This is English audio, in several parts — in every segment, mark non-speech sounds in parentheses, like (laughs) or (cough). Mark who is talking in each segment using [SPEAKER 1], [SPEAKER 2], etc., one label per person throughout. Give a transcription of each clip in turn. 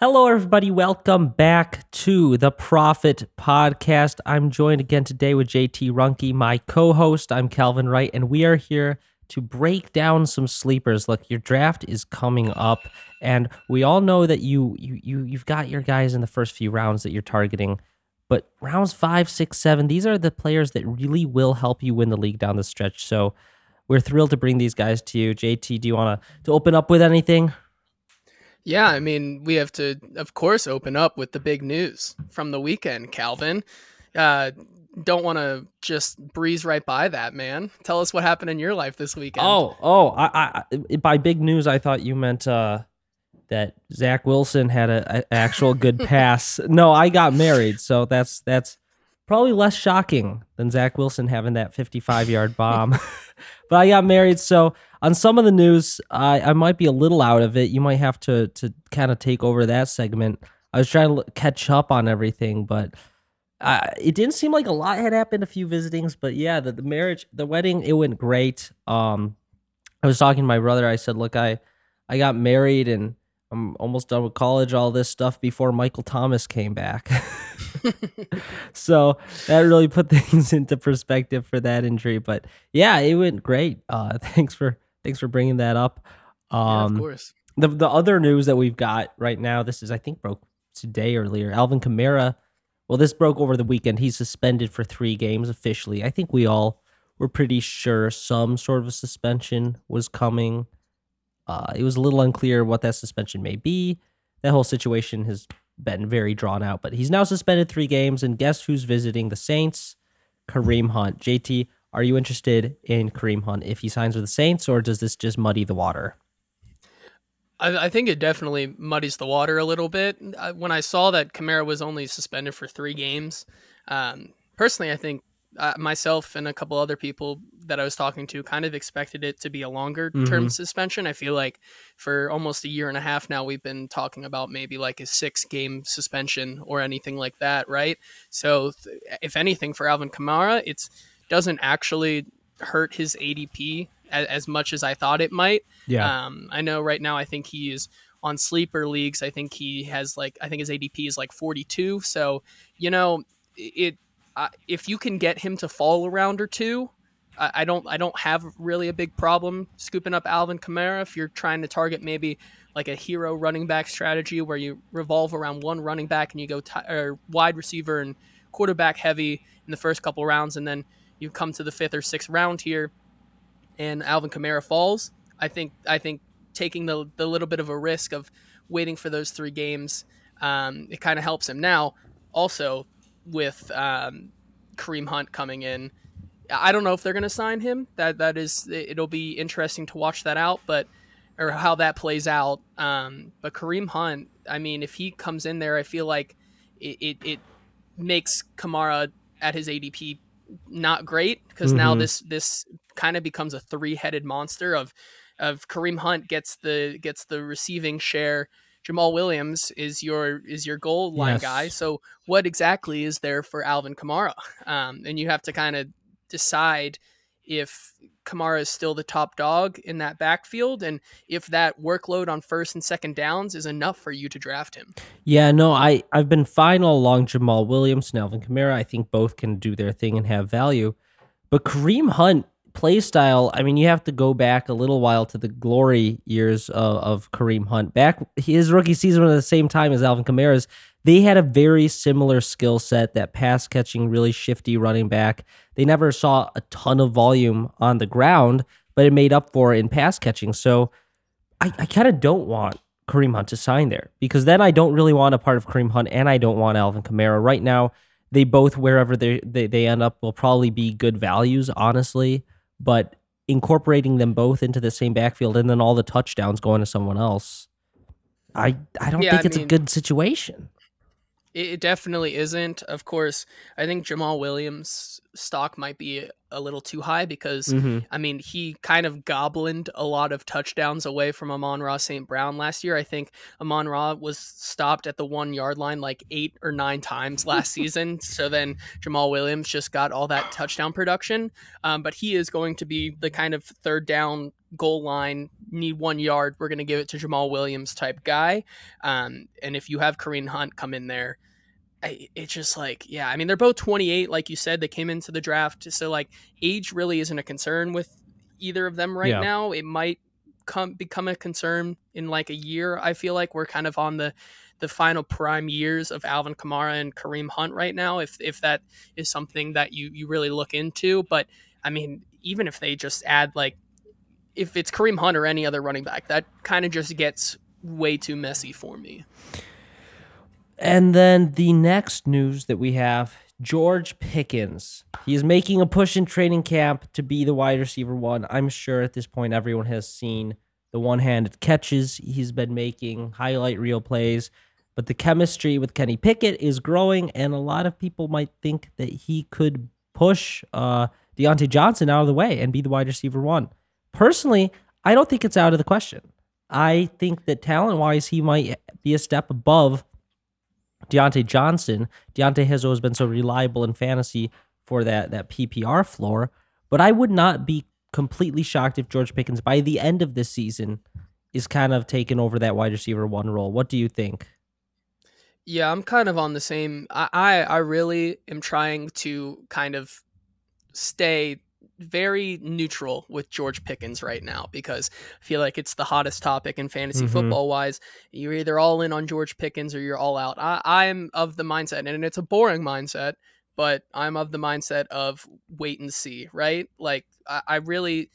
[SPEAKER 1] Hello, everybody. Welcome back to the ProFFet Podcast. I'm joined again today with JT Runke, my co host. I'm Calvin Wright, and we are here to break down some sleepers. Look, your draft is coming up, and we all know that you, you, you, you've got your guys in the first few rounds that you're targeting. But rounds five, six, seven, these are the players that really will help you win the league down the stretch. So we're thrilled to bring these guys to you. JT, do you want to to open up with anything?
[SPEAKER 2] Yeah, I mean, we have to, of course, open up with the big news from the weekend, Calvin. Uh, don't want to just breeze right by that, man. Tell us what happened in your life this weekend.
[SPEAKER 1] Oh, oh, I, I by big news, I thought you meant uh, that Zach Wilson had a, a actual good (laughs) pass. No, I got married, so that's that's probably less shocking than Zach Wilson having that 55 yard bomb. (laughs) but I got married, so on some of the news, I, I might be a little out of it. You might have to to kind of take over that segment. I was trying to catch up on everything, but uh, it didn't seem like a lot had happened. A few visitings, but yeah, the, the marriage, the wedding, it went great. Um, I was talking to my brother. I said, "Look, I I got married and I'm almost done with college. All this stuff before Michael Thomas came back." (laughs) so that really put (laughs) things into perspective for that injury. But yeah, it went great. Uh, (laughs) thanks for thanks for bringing that up.
[SPEAKER 2] Um, yeah, of um, course.
[SPEAKER 1] The the other news that we've got right now, this is I think broke today earlier. Alvin Kamara. Well, this broke over the weekend. He's suspended for three games officially. I think we all were pretty sure some sort of a suspension was coming. Uh, it was a little unclear what that suspension may be. That whole situation has been very drawn out, but he's now suspended three games. And guess who's visiting the Saints? Kareem Hunt. JT, are you interested in Kareem Hunt if he signs with the Saints, or does this just muddy the water?
[SPEAKER 2] I, I think it definitely muddies the water a little bit. When I saw that Kamara was only suspended for three games, um, personally, I think uh, myself and a couple other people that I was talking to kind of expected it to be a longer term mm-hmm. suspension. I feel like for almost a year and a half now, we've been talking about maybe like a six game suspension or anything like that, right? So, th- if anything, for Alvin Kamara, it doesn't actually hurt his ADP as, as, much as I thought it might.
[SPEAKER 1] Yeah.
[SPEAKER 2] Um, I know right now, I think he is on sleeper leagues. I think he has like, I think his ADP is like 42. So, you know, it uh, if you can get him to fall a round or two, I, I, don't I don't have really a big problem scooping up Alvin Kamara if you're trying to target maybe like a hero running back strategy where you revolve around one running back and you go t- or wide receiver and quarterback heavy in the first couple rounds and then you come to the fifth or sixth round here and Alvin Kamara falls. I think I think taking the the little bit of a risk of waiting for those three games, um, it kind of helps him. Now, also with um, Kareem Hunt coming in. I don't know if they're going to sign him. That that is, it'll be interesting to watch that out, but or how that plays out. Um, but Kareem Hunt, I mean, if he comes in there, I feel like it it, it makes Kamara at his ADP not great because mm-hmm. now this this kind of becomes a three headed monster of of Kareem Hunt gets the gets the receiving share Jamaal Williams is your is your goal line yes. guy. So what exactly is there for Alvin Kamara? Um, and you have to kind of decide if Kamara is still the top dog in that backfield and if that workload on first and second downs is enough for you to draft him.
[SPEAKER 1] Yeah, no, I, I've been fine all along Jamaal Williams and Alvin Kamara. I think both can do their thing and have value. But Kareem Hunt play style, I mean, you have to go back a little while to the glory years of, of Kareem Hunt. Back his rookie season at the same time as Alvin Kamara's, they had a very similar skill set, that pass catching, really shifty running back. They never saw a ton of volume on the ground, but it made up for in pass catching. So I, I kind of don't want Kareem Hunt to sign there because then I don't really want a part of Kareem Hunt and I don't want Alvin Kamara. Right now, they both, wherever they, they, they end up, will probably be good values, honestly but incorporating them both into the same backfield and then all the touchdowns going to someone else, I I don't yeah, think I it's mean, a good situation.
[SPEAKER 2] It definitely isn't. Of course, I think Jamaal Williams stock might be a little too high because
[SPEAKER 1] Mhm.
[SPEAKER 2] I mean he kind of goblined a lot of touchdowns away from Amon Ra St. Brown last year. I think Amon Ra was stopped at the one yard line like eight or nine times (laughs) last season. So then Jamaal Williams just got all that touchdown production. Um, but he is going to be the kind of third down goal line, need one yard. We're going to give it to Jamaal Williams type guy. Um, and if you have Kareem Hunt come in there, I, it's just like yeah i mean they're both 28 like you said they came into the draft so like age really isn't a concern with either of them right
[SPEAKER 1] Yeah.
[SPEAKER 2] now. It might come become a concern in like a year i feel like. We're kind of on the the final prime years of alvin kamara and kareem hunt right now if if that is something that you you really look into but i mean even if they just add like if it's kareem hunt or any other running back that kind of just gets way too messy for me
[SPEAKER 1] And then the next news that we have George Pickens. He is making a push in training camp to be the wide receiver one. I'm sure at this point everyone has seen the one handed catches he's been making, highlight reel plays. But the chemistry with Kenny Pickett is growing, and a lot of people might think that he could push uh, Diontae Johnson out of the way and be the wide receiver one. Personally, I don't think it's out of the question. I think that talent wise, he might be a step above Diontae Johnson. Diontae has always been so reliable in fantasy for that that PPR floor, but I would not be completely shocked if George Pickens by the end of this season is kind of taking over that wide receiver one role. What do you think?
[SPEAKER 2] Yeah, I'm kind of on the same. I, I I really am trying to kind of stay very neutral with George Pickens right now because I feel like it's the hottest topic in fantasy
[SPEAKER 1] Mhm.
[SPEAKER 2] football wise. You're either all in on George Pickens or you're all out. I I'm of the mindset, and it's a boring mindset, but I'm of the mindset of wait and see. Right? Like I, I really.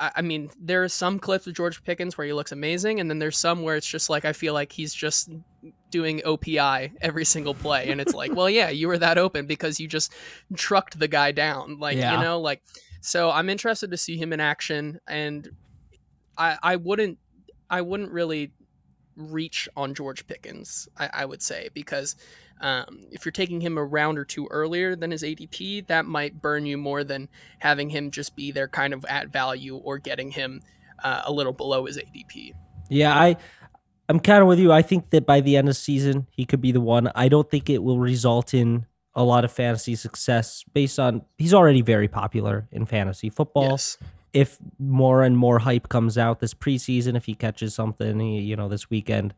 [SPEAKER 2] I I mean, there are some clips of George Pickens where he looks amazing, and then there's some where it's just like I feel like he's just doing OPI every single play. And it's like, (laughs) well, yeah, you were that open because you just trucked the guy down. Like,
[SPEAKER 1] Yeah.
[SPEAKER 2] you know, like, so I'm interested to see him in action. And I, I wouldn't, I wouldn't really reach on George Pickens, I, I would say, because um, if you're taking him a round or two earlier than his ADP, that might burn you more than having him just be there kind of at value or getting him uh, a little below his ADP.
[SPEAKER 1] Yeah, I I'm kind of with you. I think that by the end of the season, he could be the one. I don't think it will result in a lot of fantasy success based on he's already very popular in fantasy football.
[SPEAKER 2] Yes.
[SPEAKER 1] if more and more hype comes out this preseason, if he catches something, you know, this weekend,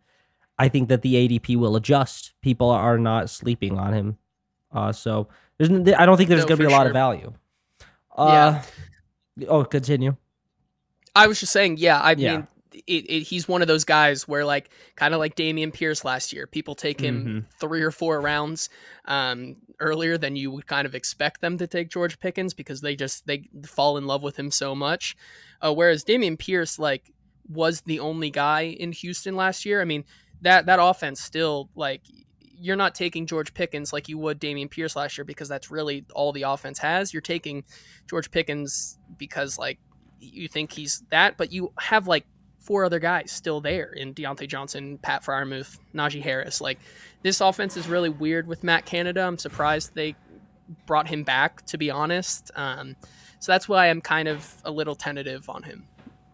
[SPEAKER 1] I think that the ADP will adjust. People are not sleeping on him, uh, so there's. I don't think there's
[SPEAKER 2] No,
[SPEAKER 1] going to be a lot of value. Uh, Oh, continue.
[SPEAKER 2] I was just saying, yeah. I
[SPEAKER 1] Yeah.
[SPEAKER 2] mean, it, it, he's one of those guys where, like, kind of like Dameon Pierce last year, people take him
[SPEAKER 1] Mhm.
[SPEAKER 2] three or four rounds um, earlier than you would kind of expect them to take George Pickens because they just they fall in love with him so much. Uh, whereas Dameon Pierce, like, was the only guy in Houston last year. I mean, that that offense still like you're not taking George Pickens like you would Dameon Pierce last year because that's really all the offense has. You're taking George Pickens because like you think he's that, but you have like four other guys still there in Diontae Johnson, Pat Freiermuth, Najee Harris. Like this offense is really weird with Matt Canada. I'm surprised they brought him back, to be honest. Um, so that's why I'm kind of a little tentative on him.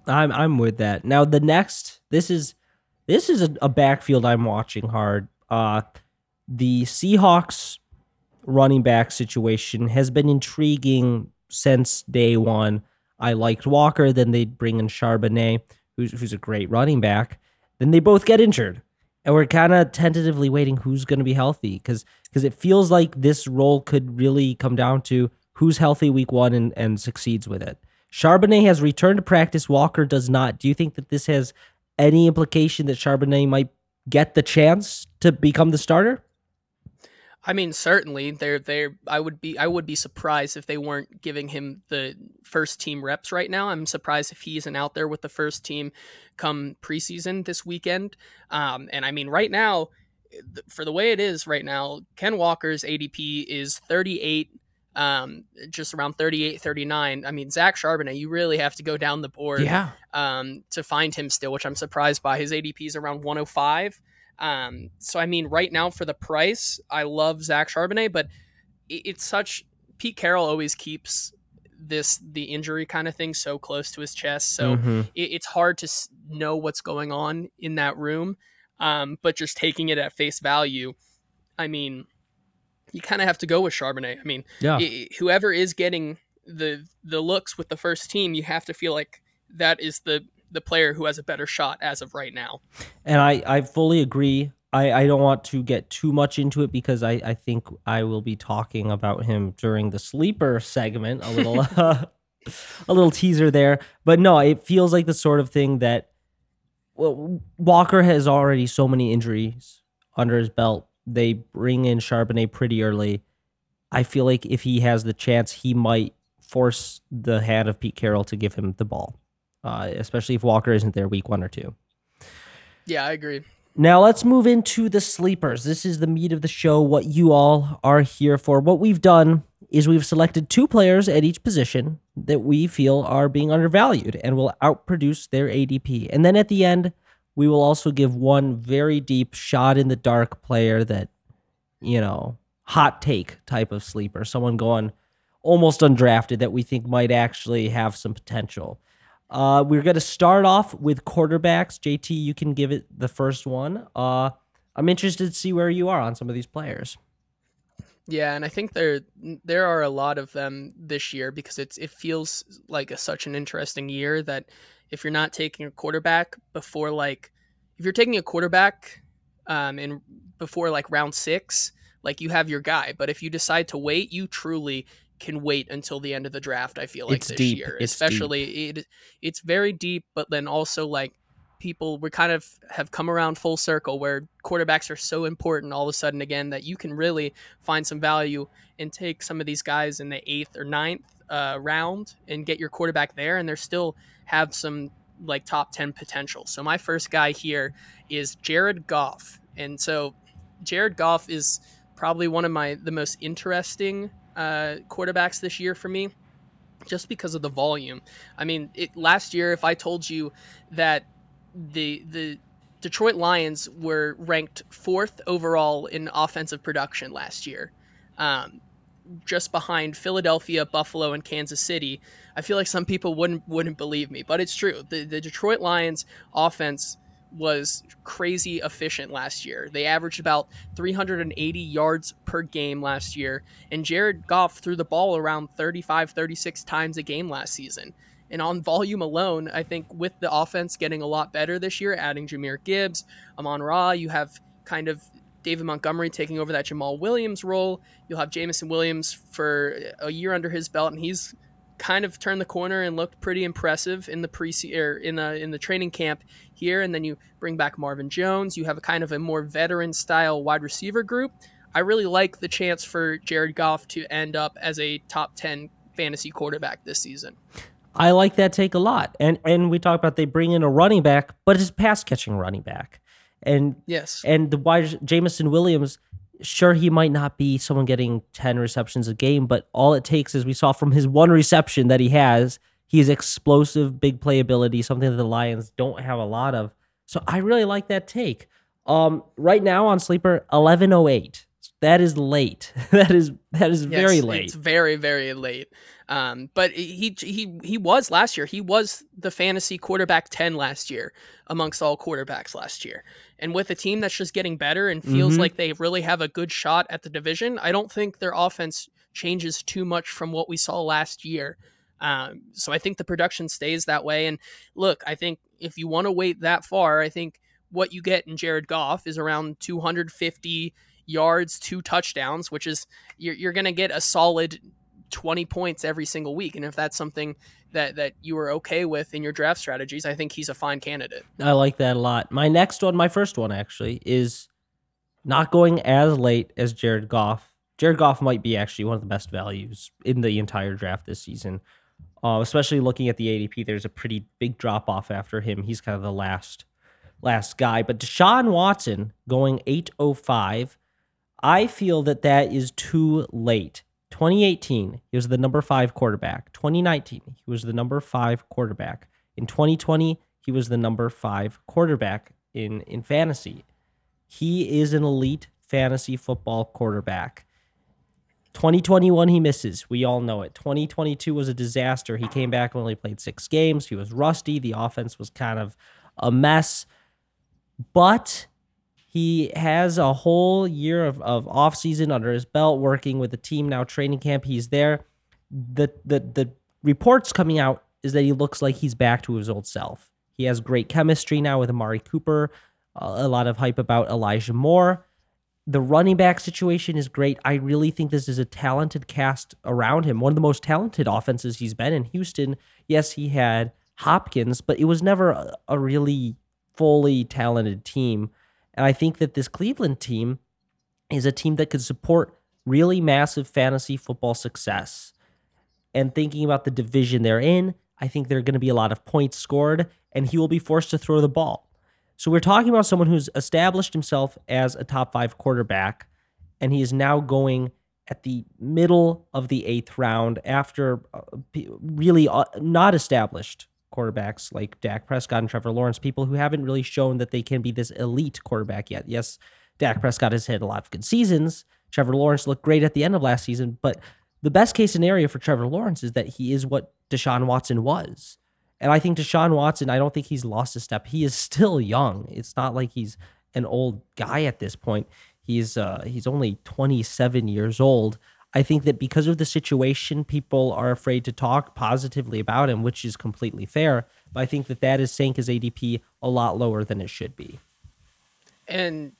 [SPEAKER 1] I'm I'm with that. Now the next, this is this is a, a backfield I'm watching hard. Uh, the Seahawks running back situation has been intriguing since day one. I liked Walker, then they bring in Charbonnet, who's who's a great running back. Then they both get injured, and we're kind of tentatively waiting who's going to be healthy because because it feels like this role could really come down to who's healthy week one and, and succeeds with it. Charbonnet has returned to practice. Walker does not. Do you think that this has any implication that Charbonnet might get the chance to become the starter?
[SPEAKER 2] I mean, certainly they're they're. I would be I would be surprised if they weren't giving him the first team reps right now. I'm surprised if he isn't out there with the first team come preseason this weekend. Um, and I mean, right now, for the way it is right now, Ken Walker's ADP is 38. Um, just around 38, 39. I mean, Zach Charbonnet, you really have to go down the board
[SPEAKER 1] Yeah.
[SPEAKER 2] um, to find him still, which I'm surprised by. His ADP is around 105. Um, so I mean, right now for the price, I love Zach Charbonnet, but it, it's such Pete Carroll always keeps this the injury kind of thing so close to his chest, so mm-hmm. it, it's hard to know what's going on in that room. Um, but just taking it at face value, I mean, you kind of have to go with Charbonnet. I mean, yeah. It, whoever is getting the the looks with the first team, you have to feel like that is the the player who has a better shot as of right now.
[SPEAKER 1] And I I fully agree. I, I don't want to get too much into it because I, I think I will be talking about him during the sleeper segment. A little uh, (laughs) (laughs) a little teaser there, but no, it feels like the sort of thing that well, Walker has already so many injuries under his belt. They bring in Charbonnet pretty early. I feel like if he has the chance, he might force the hand of Pete Carroll to give him the ball, uh, especially if Walker isn't there week one or two.
[SPEAKER 2] Yeah, I agree.
[SPEAKER 1] Now let's move into the sleepers. This is the meat of the show, what you all are here for. What we've done is we've selected two players at each position that we feel are being undervalued and will outproduce their ADP. And then at the end, we will also give one very deep shot in the dark player that, you know, hot take type of sleeper, someone going almost undrafted that we think might actually have some potential. Uh, we're going to start off with quarterbacks. JT, you can give it the first one. Uh, I'm interested to see where you are on some of these players.
[SPEAKER 2] Yeah, and I think there there are a lot of them this year because it's it feels like a, such an interesting year that if you're not taking a quarterback before like if you're taking a quarterback um in before like round 6, like you have your guy, but if you decide to wait, you truly can wait until the end of the draft. I feel like
[SPEAKER 1] it's
[SPEAKER 2] this
[SPEAKER 1] deep.
[SPEAKER 2] year,
[SPEAKER 1] it's
[SPEAKER 2] especially
[SPEAKER 1] deep.
[SPEAKER 2] it, it's very deep, but then also like people we kind of have come around full circle where quarterbacks are so important all of a sudden again that you can really find some value and take some of these guys in the eighth or ninth uh, round and get your quarterback there, and they're still have some like top 10 potential. So my first guy here is Jared Goff. And so Jared Goff is probably one of my the most interesting uh, quarterbacks this year for me, just because of the volume. I mean, it, last year, if I told you that the the Detroit Lions were ranked fourth overall in offensive production last year, um, just behind Philadelphia, Buffalo, and Kansas City. I feel like some people wouldn't wouldn't believe me, but it's true. The the Detroit Lions offense was crazy efficient last year. They averaged about 380 yards per game last year, and Jared Goff threw the ball around 35, 36 times a game last season. And on volume alone, I think with the offense getting a lot better this year, adding Jahmyr Gibbs, Amon Ra, you have kind of David Montgomery taking over that Jamaal Williams role. You'll have Jameson Williams for a year under his belt, and he's kind of turned the corner and looked pretty impressive in the pre or er, in the in the training camp here. And then you bring back Marvin Jones. You have a kind of a more veteran style wide receiver group. I really like the chance for Jared Goff to end up as a top ten fantasy quarterback this season.
[SPEAKER 1] I like that take a lot. And and we talk about they bring in a running back, but it's pass catching running back. And
[SPEAKER 2] yes,
[SPEAKER 1] and the wide Jameson Williams sure he might not be someone getting 10 receptions a game, but all it takes is we saw from his one reception that he has, he's explosive, big playability, something that the Lions don't have a lot of. So I really like that take. Um, right now on Sleeper, 1108. That is late. (laughs) that is that is yes, very late.
[SPEAKER 2] It's very very late. Um, but he he he was last year. He was the fantasy quarterback ten last year amongst all quarterbacks last year. And with a team that's just getting better and feels mm-hmm. like they really have a good shot at the division, I don't think their offense changes too much from what we saw last year. Um, so I think the production stays that way. And look, I think if you want to wait that far, I think what you get in Jared Goff is around 250 yards, two touchdowns, which is you're, you're going to get a solid 20 points every single week. And if that's something that, that you are okay with in your draft strategies, I think he's a fine candidate.
[SPEAKER 1] I like that a lot. My next one, my first one actually, is not going as late as Jared Goff. Jared Goff might be actually one of the best values in the entire draft this season. Uh, especially looking at the ADP, there's a pretty big drop off after him. He's kind of the last last guy. But Deshaun Watson going 805, I feel that that is too late. 2018, he was the number five quarterback. 2019, he was the number five quarterback. In 2020, he was the number five quarterback in, in fantasy. He is an elite fantasy football quarterback. 2021 he misses. We all know it. 2022 was a disaster. He came back and only played 6 games. He was rusty. The offense was kind of a mess. But he has a whole year of, of off season under his belt working with the team now training camp. He's there. The the the reports coming out is that he looks like he's back to his old self. He has great chemistry now with Amari Cooper. A lot of hype about Elijah Moore. The running back situation is great. I really think this is a talented cast around him. One of the most talented offenses he's been in Houston. Yes, he had Hopkins, but it was never a, a really fully talented team. And I think that this Cleveland team is a team that could support really massive fantasy football success. And thinking about the division they're in, I think there are going to be a lot of points scored, and he will be forced to throw the ball. So we're talking about someone who's established himself as a top five quarterback, and he is now going at the middle of the eighth round after uh, really uh, not established quarterbacks like Dak Prescott and Trevor Lawrence, people who haven't really shown that they can be this elite quarterback yet. Yes, Dak Prescott has had a lot of good seasons. Trevor Lawrence looked great at the end of last season, but the best case scenario for Trevor Lawrence is that he is what Deshaun Watson was. And I think Deshaun Watson, I don't think he's lost a step. He is still young. It's not like he's an old guy at this point. He's uh, he's only 27 years old. I think that because of the situation, people are afraid to talk positively about him, which is completely fair. But I think that that is saying his ADP a lot lower than it should be.
[SPEAKER 2] And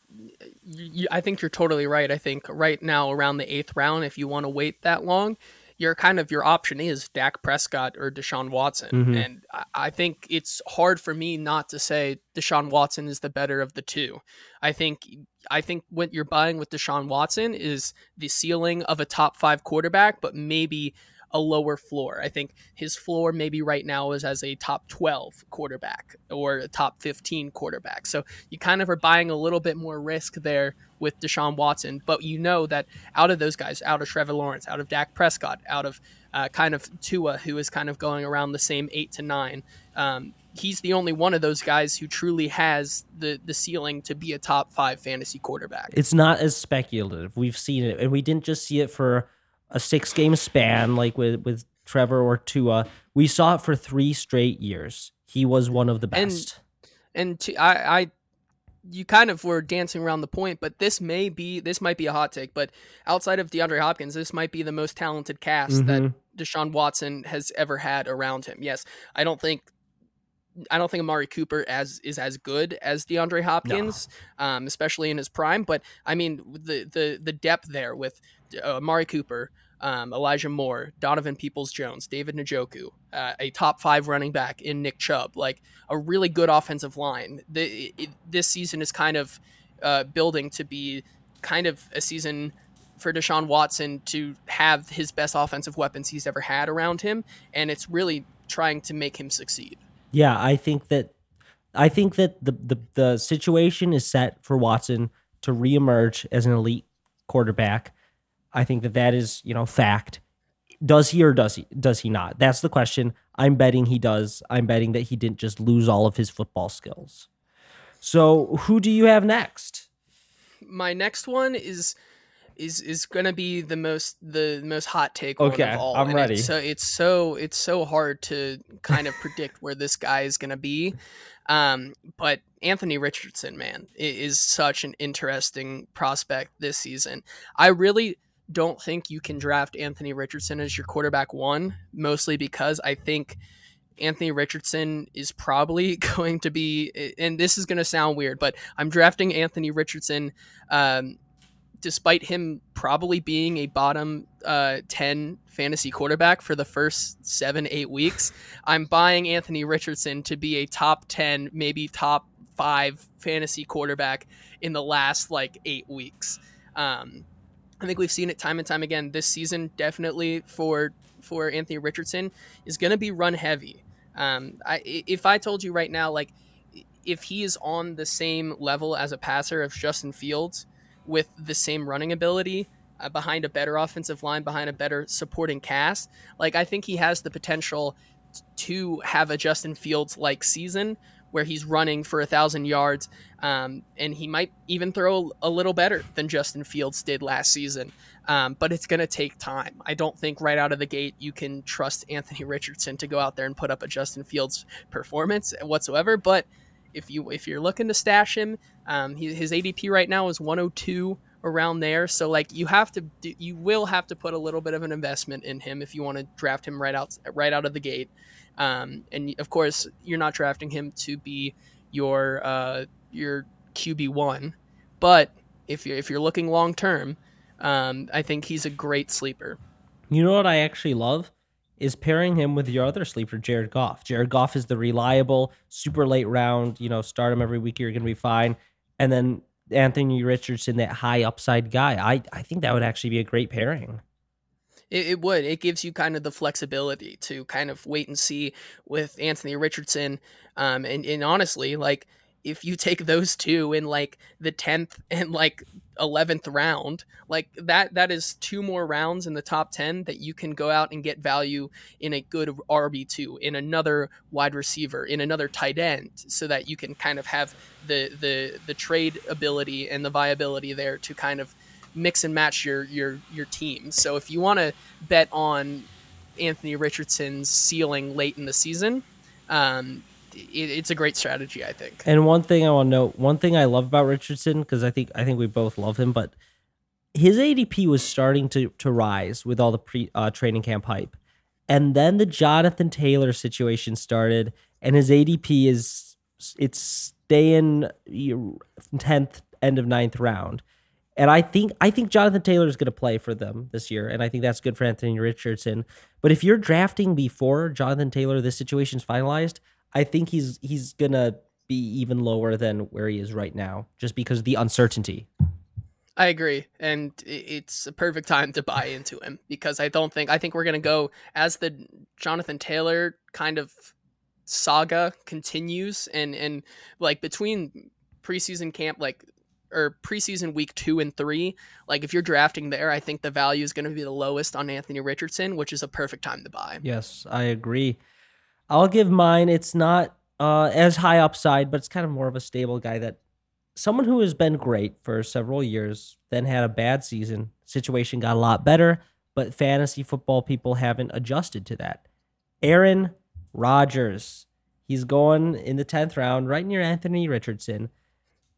[SPEAKER 2] you, I think you're totally right. I think right now around the eighth round, if you want to wait that long, your kind of your option is Dak Prescott or Deshaun Watson. Mm-hmm. And I, think it's hard for me not to say Deshaun Watson is the better of the two. I think I think what you're buying with Deshaun Watson is the ceiling of a top five quarterback, but maybe a lower floor. I think his floor maybe right now is as a top 12 quarterback or a top 15 quarterback. So you kind of are buying a little bit more risk there with Deshaun Watson, but you know that out of those guys, out of Trevor Lawrence, out of Dak Prescott, out of uh, kind of Tua, who is kind of going around the same eight to nine, um, he's the only one of those guys who truly has the the ceiling to be a top five fantasy quarterback.
[SPEAKER 1] It's not as speculative. We've seen it, and we didn't just see it for a six game span like with with Trevor or Tua. We saw it for three straight years. He was one of the best.
[SPEAKER 2] And, and to, I, I, you kind of were dancing around the point, but this may be this might be a hot take, but outside of DeAndre Hopkins, this might be the most talented cast mm-hmm. that Deshaun Watson has ever had around him. Yes, I don't think I don't think Amari Cooper as is as good as DeAndre Hopkins, no. um, especially in his prime. But I mean, the the the depth there with uh, Amari Cooper, um, Elijah Moore, Donovan Peoples Jones, David Njoku, uh, a top five running back in Nick Chubb, like a really good offensive line. The, it, this season is kind of uh, building to be kind of a season for Deshaun Watson to have his best offensive weapons he's ever had around him, and it's really trying to make him succeed.
[SPEAKER 1] Yeah, I think that I think that the the, the situation is set for Watson to reemerge as an elite quarterback. I think that that is, you know, fact. Does he or does he does he not? That's the question. I'm betting he does. I'm betting that he didn't just lose all of his football skills. So, who do you have next?
[SPEAKER 2] My next one is is is gonna be the most the most hot take okay, of all.
[SPEAKER 1] I'm and ready.
[SPEAKER 2] It's so it's so it's so hard to kind of predict where this guy is gonna be. Um, but Anthony Richardson, man, is such an interesting prospect this season. I really don't think you can draft Anthony Richardson as your quarterback one, mostly because I think Anthony Richardson is probably (laughs) going to be, and this is going to sound weird, but I'm drafting Anthony Richardson um, despite him probably being a bottom uh, 10 fantasy quarterback for the first seven, eight weeks, (laughs) I'm buying Anthony Richardson to be a top 10, maybe top five fantasy quarterback in the last like eight weeks. Um, I think we've seen it time and time again this season. Definitely for for Anthony Richardson is going to be run heavy. Um, I, if I told you right now, like if he is on the same level as a passer of Justin Fields, with the same running ability uh, behind a better offensive line, behind a better supporting cast. Like I think he has the potential to have a Justin Fields like season where he's running for a thousand yards, um, and he might even throw a little better than Justin Fields did last season. Um, but it's going to take time. I don't think right out of the gate you can trust Anthony (laughs) Richardson to go out there and put up a Justin Fields performance whatsoever. But if you if you're looking to stash him, um, he, his ADP right now is 102 around there. So like you have to you will have to put a little bit of an investment in him if you want to draft him right out right out of the gate. Um, and of course, you're not drafting him to be your uh, your QB one, but if you're if you're looking long term, um, I think he's a great sleeper.
[SPEAKER 1] You know what I actually love is pairing him with your other sleeper, Jared Goff. Jared Goff is the reliable, super late round. You know, start him every week. You're going to be fine. And then Anthony Richardson, that high upside guy. I I think that would actually be a great pairing.
[SPEAKER 2] It, it, would. It gives you kind of the flexibility to kind of wait and see with Anthony Richardson. Um, and, and honestly, like if you take those two in like the 10th (laughs) and like 11th round like that that is two more rounds in the top 10 that you can go out and get value in a good RB2 in another wide receiver in another tight end so that you can kind of have the the the trade ability and the viability there to kind of mix and match your your your team so if you want to bet on Anthony Richardson's ceiling late in the season um, it, it's a great strategy, I think.
[SPEAKER 1] And one thing I want to note, one thing I love about Richardson because I think I think we both love him, but his ADP was starting to to rise with all the pre uh, training camp hype, and then the Jonathan Taylor situation started, and his ADP is it's staying tenth end of ninth round. And I think I think Jonathan Taylor is going to play for them this year, and I think that's good for Anthony Richardson. But if you're drafting before Jonathan Taylor, this situation's finalized. I think he's he's gonna be even lower than where he is right now, just because of the uncertainty.
[SPEAKER 2] I agree, and it's a perfect time to buy into him because I don't think I think we're gonna go as the Jonathan Taylor kind of saga continues, and and like between preseason camp, like or preseason week two and three, like if you're drafting there, I think the value is going to be the lowest on Anthony Richardson, which is a perfect time to buy.
[SPEAKER 1] Yes, I agree. I'll give mine. It's not uh, as high upside, but it's kind of more of a stable guy that someone who has been great for several years, then had a bad season. Situation got a lot better, but fantasy football people haven't adjusted to that. Aaron Rodgers. He's going in the 10th round, right near Anthony Richardson.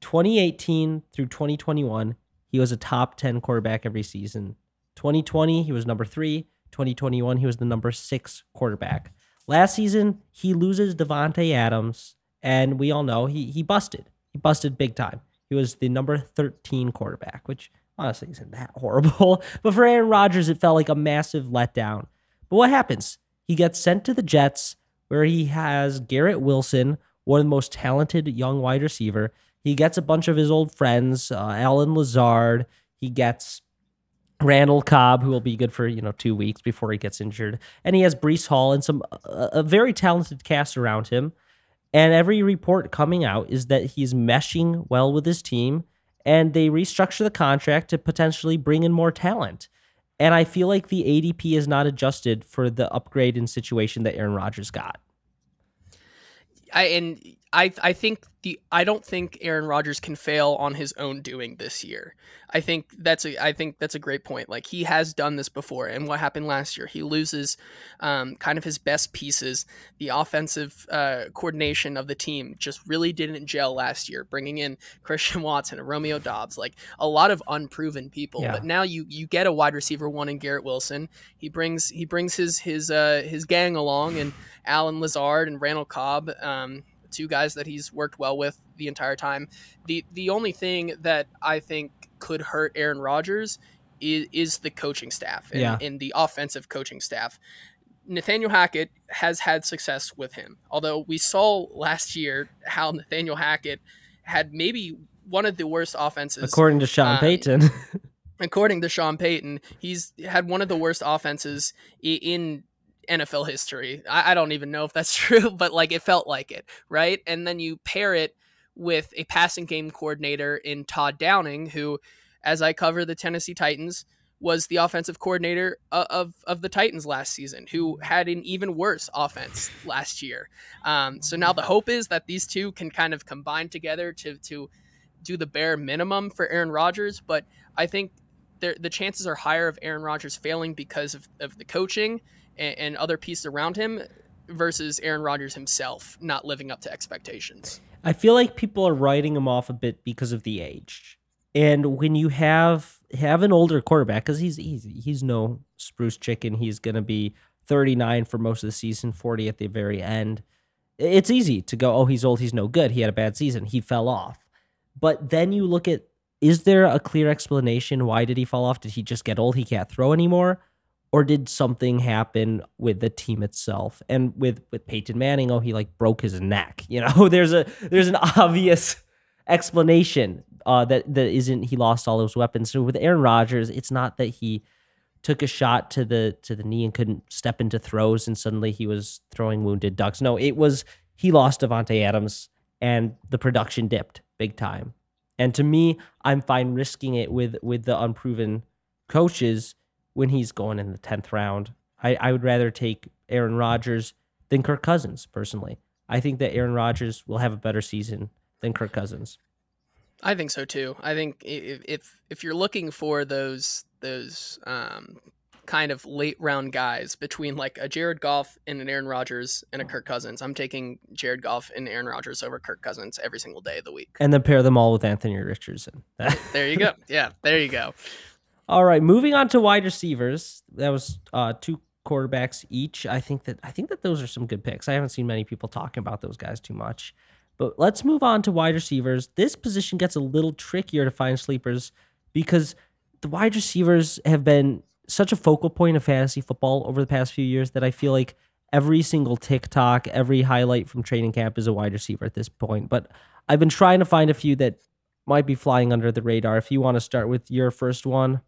[SPEAKER 1] 2018 through 2021, he was a top 10 quarterback every season. 2020, he was number three. 2021, he was the number six quarterback. Last season, he loses Davante Adams, and we all know he he busted. He busted big time. He was the number 13 quarterback, which honestly isn't that (laughs) horrible. But for Aaron Rodgers, it felt like a massive letdown. But what happens? He gets sent to the Jets, where he has Garrett Wilson, one of the most talented young wide receiver. He gets a bunch of his old friends, uh, Allen Lazard. He gets Randall Cobb, who will be good for you know two weeks before he gets injured, and he has Breece Hall and some a very talented cast around him. And every report coming out is that he's meshing well with his team, and they restructure the contract to potentially bring in more talent. And I feel like the ADP is not adjusted for the upgrade in situation that Aaron Rodgers got.
[SPEAKER 2] I and I I think the I don't think Aaron Rodgers can fail on his own doing this year. I think that's a I think that's a great point. Like he has done this before, and what happened last year? He loses um, kind of his best pieces. The offensive uh, coordination of the team just really didn't gel last year. Bringing in Christian (laughs) Watson and Romeo Doubs, like a lot of unproven people. Yeah. But now you you get a wide receiver one in Garrett Wilson. He brings he brings his his uh, his gang along and Allen Lazard and Randall Cobb. Um, two guys that he's worked well with the entire time. The the only thing that I think could hurt Aaron Rodgers is, is the coaching staff and, yeah. and the offensive coaching staff. Nathaniel Hackett has had success with him. Although we saw last year how Nathaniel Hackett had maybe one of the worst offenses.
[SPEAKER 1] According to Sean um, Payton. (laughs)
[SPEAKER 2] according to Sean Payton, he's had one of the worst offenses in NFL history. I, I don't even know if that's (laughs) true, but like it felt like it, right? And then you pair it with a passing game coordinator in Todd Downing, who, as I cover the Tennessee Titans, was the offensive coordinator of, of, the Titans last season, who had an even worse offense last year. Um, so now the hope is that these two can kind of combine together to to do the bare minimum for Aaron Rodgers. But I think the chances are higher of Aaron Rodgers failing because of, of the coaching and, and other pieces around him versus Aaron Rodgers himself not living up to expectations.
[SPEAKER 1] I feel like people are writing him off a bit because of the age. And when you have have an older quarterback, because he's he's he's no spruce chicken, he's gonna be 39 for most of the season, 40 at the very end. It's easy to go, oh, he's old, he's no good. He had a bad season, he fell off. But then you look at is there a clear explanation why did he fall off? Did he just get old? He can't throw anymore? Or did something happen with the team itself? And with with Peyton Manning, oh, he like broke his neck. (laughs) You know, there's a there's an obvious explanation uh, that that isn't he lost all those weapons. So with Aaron Rodgers, it's not that he took a shot to the to the knee and couldn't step into throws and suddenly he was throwing wounded ducks. No, it was he lost Davante Adams and the production dipped big time. And to me, I'm fine risking it with with the unproven coaches when he's going in the tenth round. I, I would rather take Aaron Rodgers than Kirk Cousins personally. I think that Aaron Rodgers will have a better season than Kirk Cousins.
[SPEAKER 2] I think so too. I think if if, if you're looking for those those um, kind of late round guys between like a Jared Goff and an Aaron Rodgers and a Kirk Cousins. I'm taking Jared Goff and Aaron Rodgers over Kirk Cousins every single day of the week.
[SPEAKER 1] And then pair them all with Anthony Richardson. (laughs)
[SPEAKER 2] there you go. Yeah, there you go.
[SPEAKER 1] All right, moving on to wide receivers. That was uh, two quarterbacks each. I think that I think that those are some good picks. I haven't seen many people talking about those guys too much. But let's move on to wide receivers. This position gets a little trickier to find sleepers because the wide receivers have been such a focal point of fantasy football over the past few years that I feel like every single TikTok, every highlight from training camp is a wide receiver at this point. But I've been trying to find a few that might be flying under the radar. If you want to start with your first one.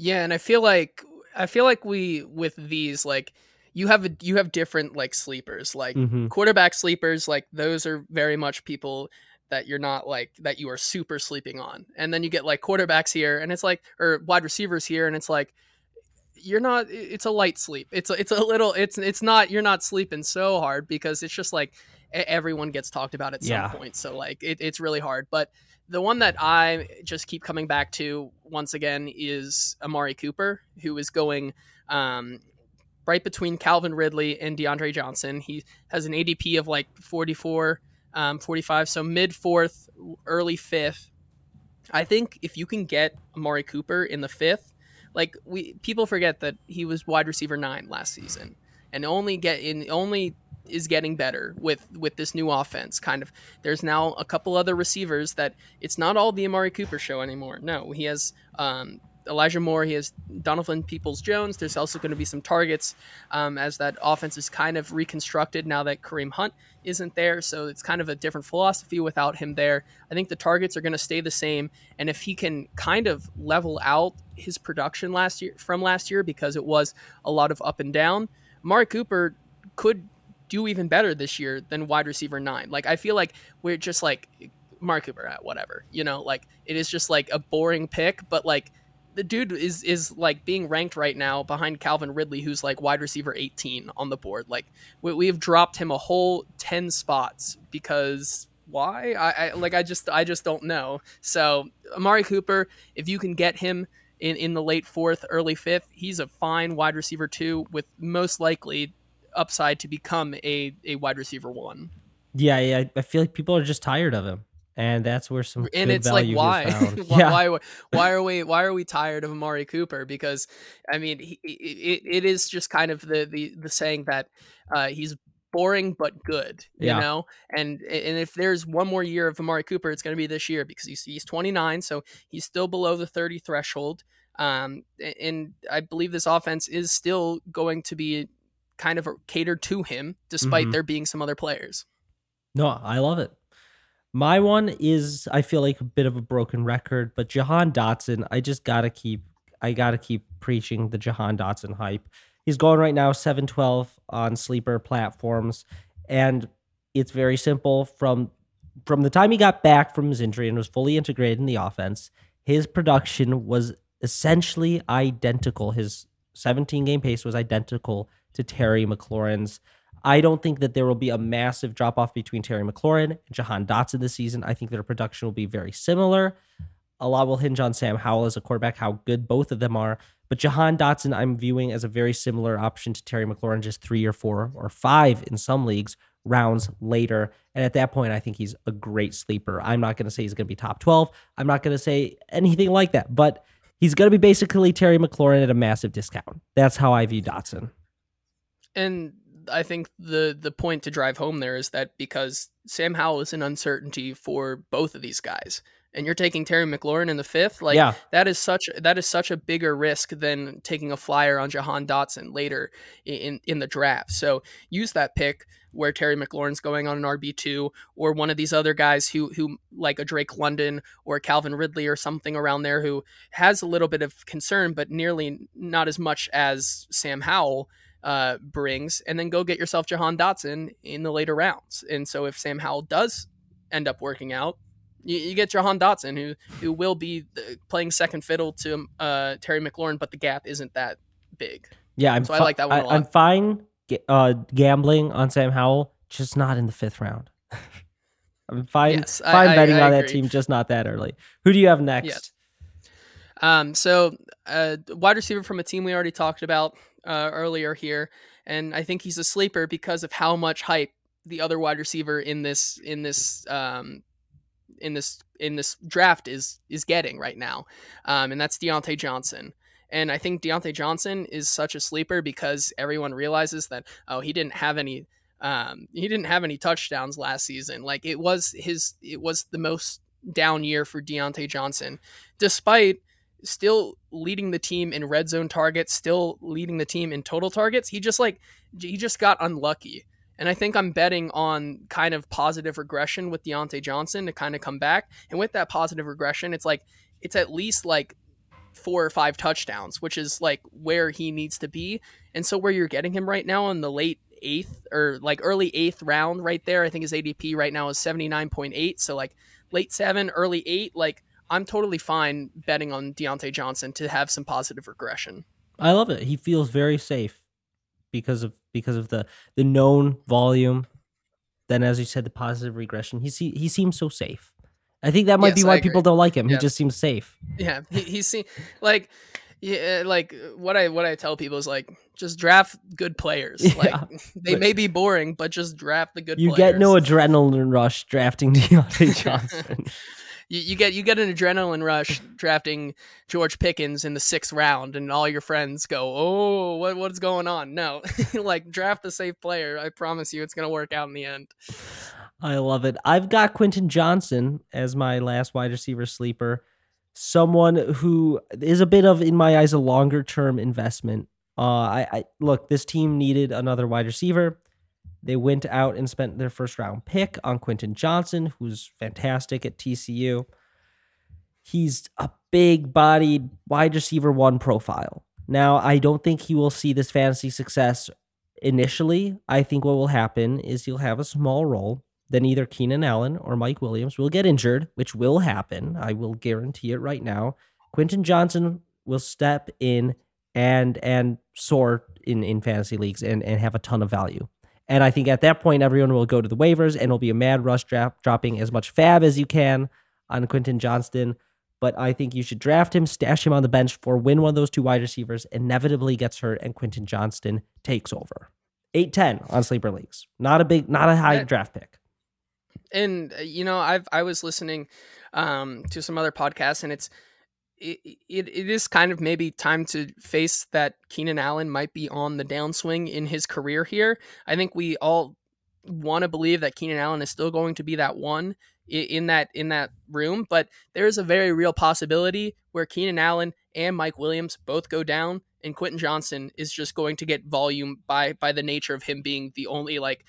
[SPEAKER 2] Yeah, and I feel like I feel like we with these like you have a, you have different like sleepers like mm-hmm. quarterback sleepers like those are very much people that you're not like that you are super sleeping on. And then you get like quarterbacks here and it's like or wide receivers here and it's like you're not it's a light sleep. It's a, it's a little it's it's not you're not sleeping so hard because it's just like everyone gets talked about at some yeah. point. So like it, it's really hard. But the one that I just keep coming back to once again is Amari Cooper, who is going um, right between Calvin Ridley and DeAndre Johnson. He has an ADP of like 44 um, 45. So mid fourth, early fifth. I think if you can get Amari Cooper in the fifth, like we people forget that he was wide receiver nine last season, and only get in only is getting better with with this new offense. Kind of, there's now a couple other receivers that it's not all the Amari Cooper show anymore. No, he has um, Elijah Moore, he has Donovan Peoples Jones. There's also going to be some targets um, as that offense is kind of reconstructed now that Kareem Hunt isn't there. So it's kind of a different philosophy without him there. I think the targets are going to stay the same. And if he can kind of level out his production last year from last year, because it was a lot of up and down, Mark Cooper could do even better this year than wide receiver nine. Like, I feel like we're just like, Mark Cooper at whatever, you know, like it is just like a boring pick, but like the dude is is like being ranked right now behind Calvin Ridley, who's like wide receiver 18 on the board. Like we, we have dropped him a whole 10 spots because why? I, I like I just I just don't know. So Amari Cooper, if you can get him in in the late fourth, early fifth, he's a fine wide receiver too, with most likely upside to become a a wide receiver one.
[SPEAKER 1] Yeah, yeah. I feel like people are just tired of him and that's where some
[SPEAKER 2] and it's like why (laughs) why, yeah. why why are we why are we tired of Amari Cooper because I mean he, it, it is just kind of the the, the saying that uh, he's boring but good you yeah. know and and if there's one more year of Amari Cooper it's going to be this year because he's he's 29 so he's still below the 30 threshold um and I believe this offense is still going to be kind of catered to him despite mm-hmm. there being some other players
[SPEAKER 1] no I love it my one is I feel like a bit of a broken record, but Jahan Dotson, I just gotta keep I gotta keep preaching the Jahan Dotson hype. He's going right now 712 on sleeper platforms, and it's very simple. From from the time he got back from his injury and was fully integrated in the offense, his production was essentially identical. His 17 game pace was identical to Terry McLaurin's. I don't think that there will be a massive drop off between Terry McLaurin and Jahan Dotson this season. I think their production will be very similar. A lot will hinge on Sam Howell as a quarterback, how good both of them are. But Jahan Dotson, I'm viewing as a very similar option to Terry McLaurin, just three or four or five in some leagues rounds later. And at that point, I think he's a great sleeper. I'm not going to say he's going to be top 12. I'm not going to say anything like that, but he's going to be basically Terry McLaurin at a massive discount. That's how I view Dotson.
[SPEAKER 2] And I think the the point to drive home there is that because Sam Howell is an uncertainty for both of these guys and you're taking Terry McLaurin in the fifth, like yeah. that is such that is such a bigger risk than taking a flyer on Jahan Dotson later in in the draft. So use that pick where Terry McLaurin's going on an RB two, or one of these other guys who who like a Drake London or Calvin Ridley or something around there who has a little bit of concern, but nearly not as much as Sam Howell uh, brings, and then go get yourself Jahan Dotson in the later rounds. And so if Sam Howell does end up working out you, you get Jahan Dotson, who who will be playing second fiddle to uh, Terry McLaurin, but the gap isn't that big.
[SPEAKER 1] Yeah, I'm
[SPEAKER 2] so fi- I like that one. I,
[SPEAKER 1] am fine uh, gambling on Sam Howell, just not in the fifth round. (laughs) I'm fine, yes, fine I, betting I, I on agree. that team, just not that early. Who do you have next? Yes.
[SPEAKER 2] Um, so uh, wide receiver from a team we already talked about uh, earlier here, and I think he's a sleeper because of how much hype the other wide receiver in this in this um, in this in this draft is is getting right now, um, and that's Diontae Johnson. And I think Diontae Johnson is such a sleeper because everyone realizes that oh he didn't have any um, he didn't have any touchdowns last season. Like it was his it was the most down year for Diontae Johnson, despite still leading the team in red zone targets, still leading the team in total targets. He just like he just got unlucky. And I think I'm betting on kind of positive regression with Diontae Johnson to kind of come back. And with that positive regression, it's like it's at least like four or five touchdowns, which is like where he needs to be. And so where you're getting him right now in the late eighth or like early eighth round right there, I think his ADP right now is 79.8. So like late seven, early eight, like I'm totally fine betting on Diontae Johnson to have some positive regression.
[SPEAKER 1] I love it. He feels very safe because of because of the the known volume. Then, as you said, the positive regression. He see, he seems so safe. I think that might yes, be why people don't like him. Yeah. He just seems safe.
[SPEAKER 2] Yeah, he, he seems like yeah, like what I what I tell people is like just draft good players. (laughs) Yeah, like they may be boring, but just draft the good.
[SPEAKER 1] You
[SPEAKER 2] players.
[SPEAKER 1] get no adrenaline rush drafting (laughs) Diontae Johnson (laughs)
[SPEAKER 2] you, you get you get an adrenaline rush drafting George Pickens in the sixth round, and all your friends go, "Oh, what what's going on?" No, (laughs) like draft a safe player. I promise you, it's gonna work out in the end.
[SPEAKER 1] I love it. I've got Quentin Johnston as my last wide receiver sleeper. Someone who is a bit of, in my eyes, a longer term investment. Uh, I, I look. This team needed another wide receiver. They went out and spent their first round pick on Quentin Johnston, who's fantastic at TCU. He's a big bodied wide receiver one profile. Now, I don't think he will see this fantasy success initially. I think what will happen is he'll have a small role. Then either Keenan Allen or Mike Williams will get injured, which will happen. I will guarantee it right now. Quentin Johnston will step in and and soar in, in fantasy leagues and, and have a ton of value. And I think at that point, everyone will go to the waivers and it'll be a mad rush draft, dropping as much fab as you can on Quentin Johnston. But I think you should draft him, stash him on the bench for when one of those two wide receivers inevitably gets hurt and Quentin Johnston takes over. 8-10 on sleeper leagues. Not a big, not a high draft pick.
[SPEAKER 2] And uh, you know, I've I was listening um, to some other podcasts, and it's it, it, it is kind of maybe time to face that Keenan Allen might be on the downswing in his career here. I think we all want to believe that Keenan Allen is still going to be that one in that in that room, but there is a very real possibility where Keenan Allen and Mike Williams both go down, and Quentin Johnston is just going to get volume by by the nature of him being the only like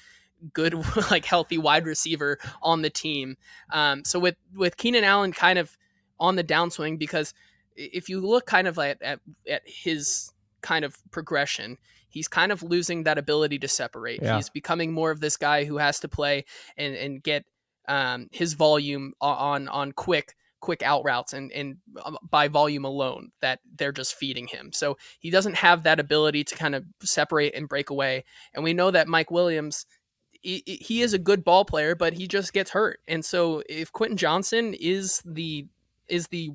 [SPEAKER 2] good (laughs) like healthy wide receiver on the team. Um, so with with Keenan Allen kind of on the downswing because if you look kind of at, at, at his kind of progression, he's kind of losing that ability to separate. Yeah. He's becoming more of this guy who has to play and, and get um, his volume on on quick quick out routes and and um, by volume alone that they're just feeding him. So he doesn't have that ability to kind of separate and break away. And we know that Mike Williams he, he is a good ball player, but he just gets hurt. And so if Quentin Johnston is the is the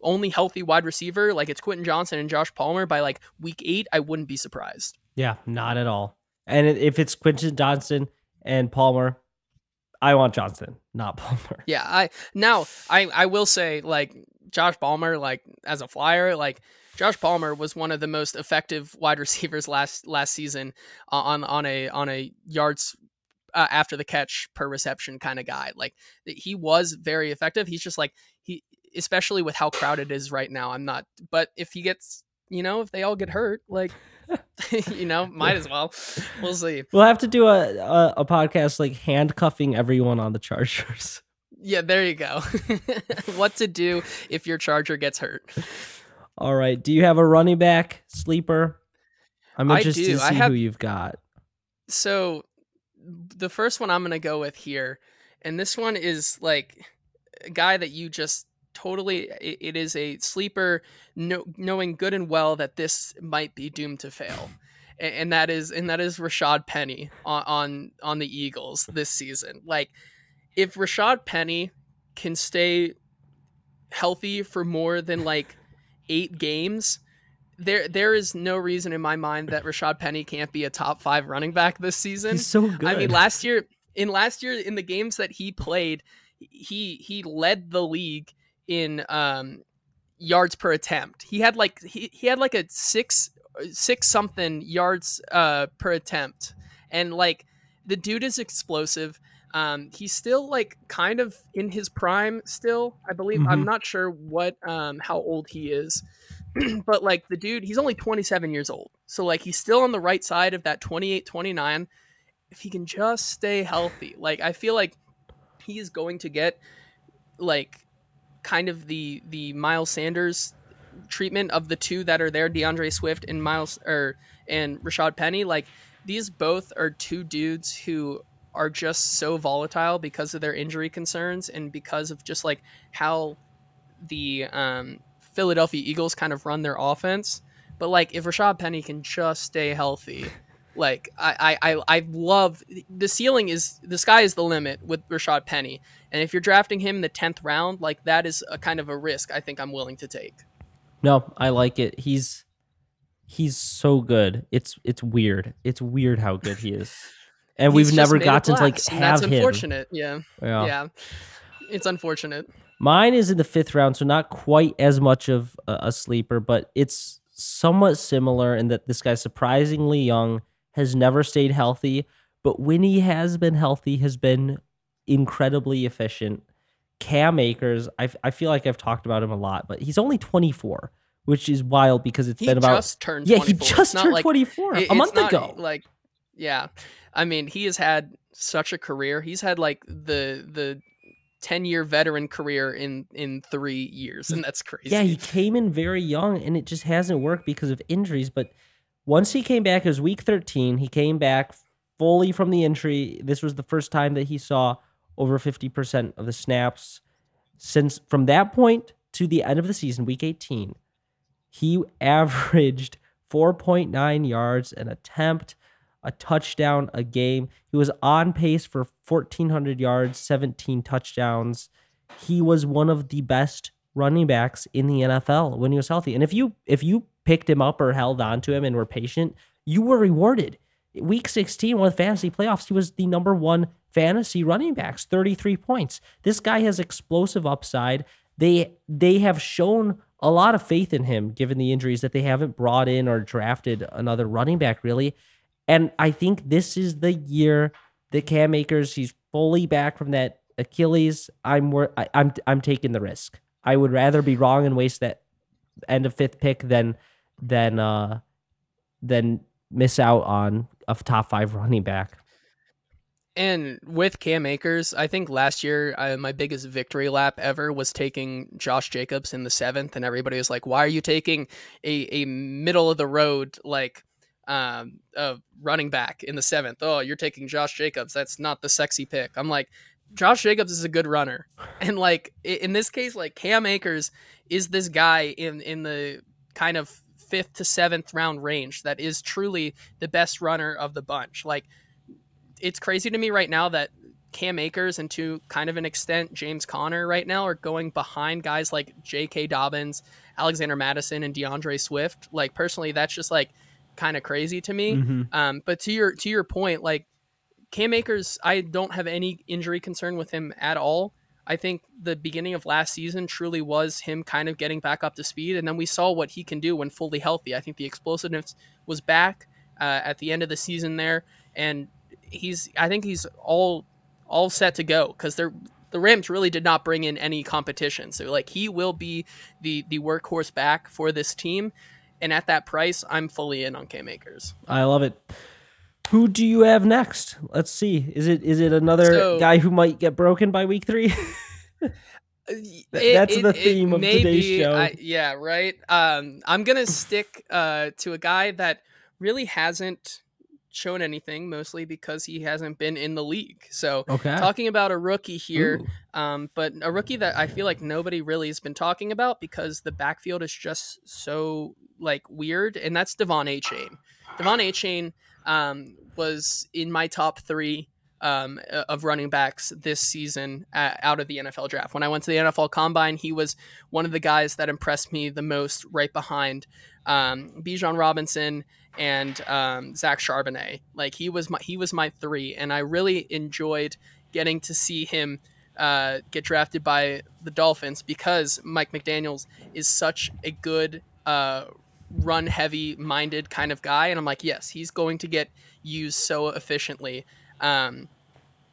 [SPEAKER 2] only healthy wide receiver, like it's Quentin Johnston and Josh Palmer by like week eight, I wouldn't be surprised.
[SPEAKER 1] Yeah, not at all. And if it's Quentin Johnston and Palmer, I want Johnston, not (laughs) Palmer.
[SPEAKER 2] Yeah, I now I I will say like Josh Palmer, like as a flyer, like Josh Palmer was one of the most effective (laughs) wide receivers last last season on on a on a yards uh, after the catch per reception kind of guy. Like he was very effective. He's just like he, especially with how crowded it is right now. I'm not, but if he gets, you know, if they all get hurt, like, (laughs) (laughs) you know, might as well. We'll see.
[SPEAKER 1] We'll have to do a, a, a podcast like handcuffing everyone on the Chargers. (laughs)
[SPEAKER 2] Yeah, there you go. what to do if your Charger gets hurt.
[SPEAKER 1] All right. Do you have a running back sleeper? I'm interested to see have, who you've got.
[SPEAKER 2] So the first one I'm going to go with here, and this one is like a guy that you just totally it, it is a sleeper know, knowing good and well that this might be doomed to fail and, and that is and that is Rashad Penny on, on on the Eagles this season like if Rashad Penny can stay healthy for more than like 8 games there there is no reason in my mind that Rashad Penny can't be a top five running back this season.
[SPEAKER 1] He's so good.
[SPEAKER 2] I mean, last year in last year in the games that he played, he he led the league in um, yards per attempt. He had like he, he had like a six six something yards uh, per attempt, and like the dude is explosive. Um, he's still like kind of in his prime still. I believe mm-hmm. I'm not sure what um, how old he is. (clears throat) but like the dude, he's only 27 years old. So like he's still on the right side of that 28 29 if he can just stay healthy. Like I feel like he is going to get like kind of the the Miles Sanders treatment of the two that are there, D'Andre Swift and Miles or and Rashad Penny. Like these both are two dudes who are just so volatile because of their injury concerns and because of just like how the um Philadelphia Eagles kind of run their offense. But like if Rashad Penny can just stay healthy, like I, I I love the ceiling is the sky is the limit with Rashad Penny. And if you're drafting him in the tenth round, like that is a kind of a risk I think I'm willing to take.
[SPEAKER 1] No, I like it. He's he's so good. It's it's weird. It's weird how good he is. (laughs) And we've never gotten to like have
[SPEAKER 2] that's unfortunate. Yeah. yeah. Yeah. It's unfortunate.
[SPEAKER 1] Mine is in the fifth round, so not quite as much of a, a sleeper, but it's somewhat similar in that this guy's surprisingly young, has never stayed healthy, but when he has been healthy, has been incredibly efficient. Cam Akers, I, I feel like I've talked about him a lot, but he's only 24, which is wild because it's
[SPEAKER 2] he
[SPEAKER 1] been about
[SPEAKER 2] just turned
[SPEAKER 1] yeah he just turned like, 24 it, a month ago.
[SPEAKER 2] Like yeah, I mean he has had such a career. He's had like the the 10 year veteran career in in three years and that's crazy
[SPEAKER 1] yeah he came in very young and it just hasn't worked because of injuries but once he came back it was week 13 he came back fully from the injury this was the first time that he saw over 50% of the snaps since from that point to the end of the season week 18 he (laughs) averaged 4.9 yards an attempt a touchdown a game. He was on pace for 1,400 yards, 17 touchdowns. He was one of the best running backs in the NFL when he was healthy. And if you if you picked him up or held on to him and were patient, you were rewarded. Week 16 with fantasy playoffs, he was the number one fantasy running backs, 33 points. This guy has explosive upside. They they have shown a lot of faith in him given the injuries that they haven't brought in or drafted another running back really. And I think this is the year that Cam Akers, he's fully back from that Achilles. I'm I, I'm I'm taking the risk. I would rather be wrong and waste that end of fifth pick than than uh than miss out on a top five running back.
[SPEAKER 2] And with Cam Akers, I think last year uh, my biggest victory lap ever was taking Josh Jacobs in the seventh, and everybody was like, "Why are you taking a a middle of the road like um, a running back in the seventh. Oh, you're taking Josh Jacobs. That's not the sexy pick. I'm like, Josh Jacobs is a good runner, (laughs) and like in this case, like Cam Akers is this guy in in the kind of fifth to seventh round range that is truly the best runner of the bunch. Like it's crazy to me right now that Cam Akers and to kind of an extent James Conner right now are going behind guys like J.K. Dobbins, Alexander Mattison, and D'Andre Swift. Like personally, that's just like kind of crazy to me. Mm-hmm. Um, but to your to your point, like Cam Akers, I don't have any injury concern with him at all. I think the beginning of last season truly was him kind of getting back up to speed, and then we saw what he can do when fully healthy. I think the explosiveness was back uh, at the end of the season there, and he's I think he's all all set to go because they're the Rams really did not bring in any competition. So like he will be the the workhorse back for this team. And at that price, I'm fully in on Cam Akers.
[SPEAKER 1] I love it. Who do you have next? Let's see. Is it is it another so, guy who might get broken by week three? (laughs)
[SPEAKER 2] it, That's it, the theme of today's show. I, yeah, right. Um, I'm gonna stick uh, to a guy that really hasn't shown anything, mostly because he hasn't been in the league. So, okay. talking about a rookie here, um, but a rookie that I feel like nobody really has been talking about because the backfield is just so like weird, and that's De'Von Achane. De'Von Achane um, was in my top three um, of running backs this season out of the NFL draft. When I went to the NFL Combine, he was one of the guys that impressed me the most, right behind um, Bijan Robinson and um, Zach Charbonnet. Like he was my he was my three, and I really enjoyed getting to see him uh, get drafted by the Dolphins because Mike McDaniel's is such a good uh, run heavy minded kind of guy, and I'm like, yes, he's going to get used so efficiently. Um,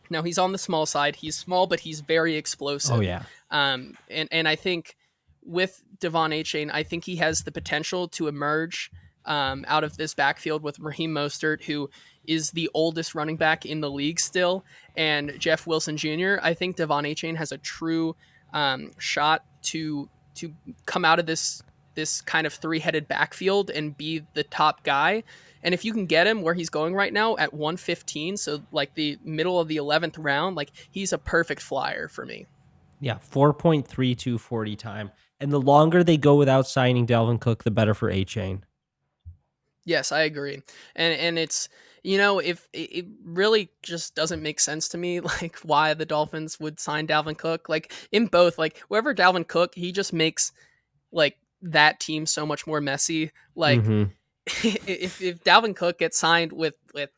[SPEAKER 2] now he's on the small side. He's small, but he's very explosive.
[SPEAKER 1] Oh yeah.
[SPEAKER 2] Um, and and I think with De'Von Achane, I think he has the potential to emerge um, out of this backfield with Raheem Mostert, who is the oldest running back in the league still, and Jeff Wilson Jr. I think De'Von Achane has a true um, shot to to come out of this this kind of three headed backfield and be the top guy. And if you can get him where he's going right now at 115, so like the middle of the 11th round, like he's a perfect flyer for me.
[SPEAKER 1] Yeah, 4.3240 time. And the longer they go without signing Dalvin Cook, the better for Achane.
[SPEAKER 2] Yes, I agree. And and it's you know, if it really just doesn't make sense to me, (laughs) like why the Dolphins would sign Dalvin Cook. Like in both, like whoever Dalvin Cook, he just makes like that team so much more messy. Like mm-hmm. (laughs) if if Dalvin Cook gets signed with with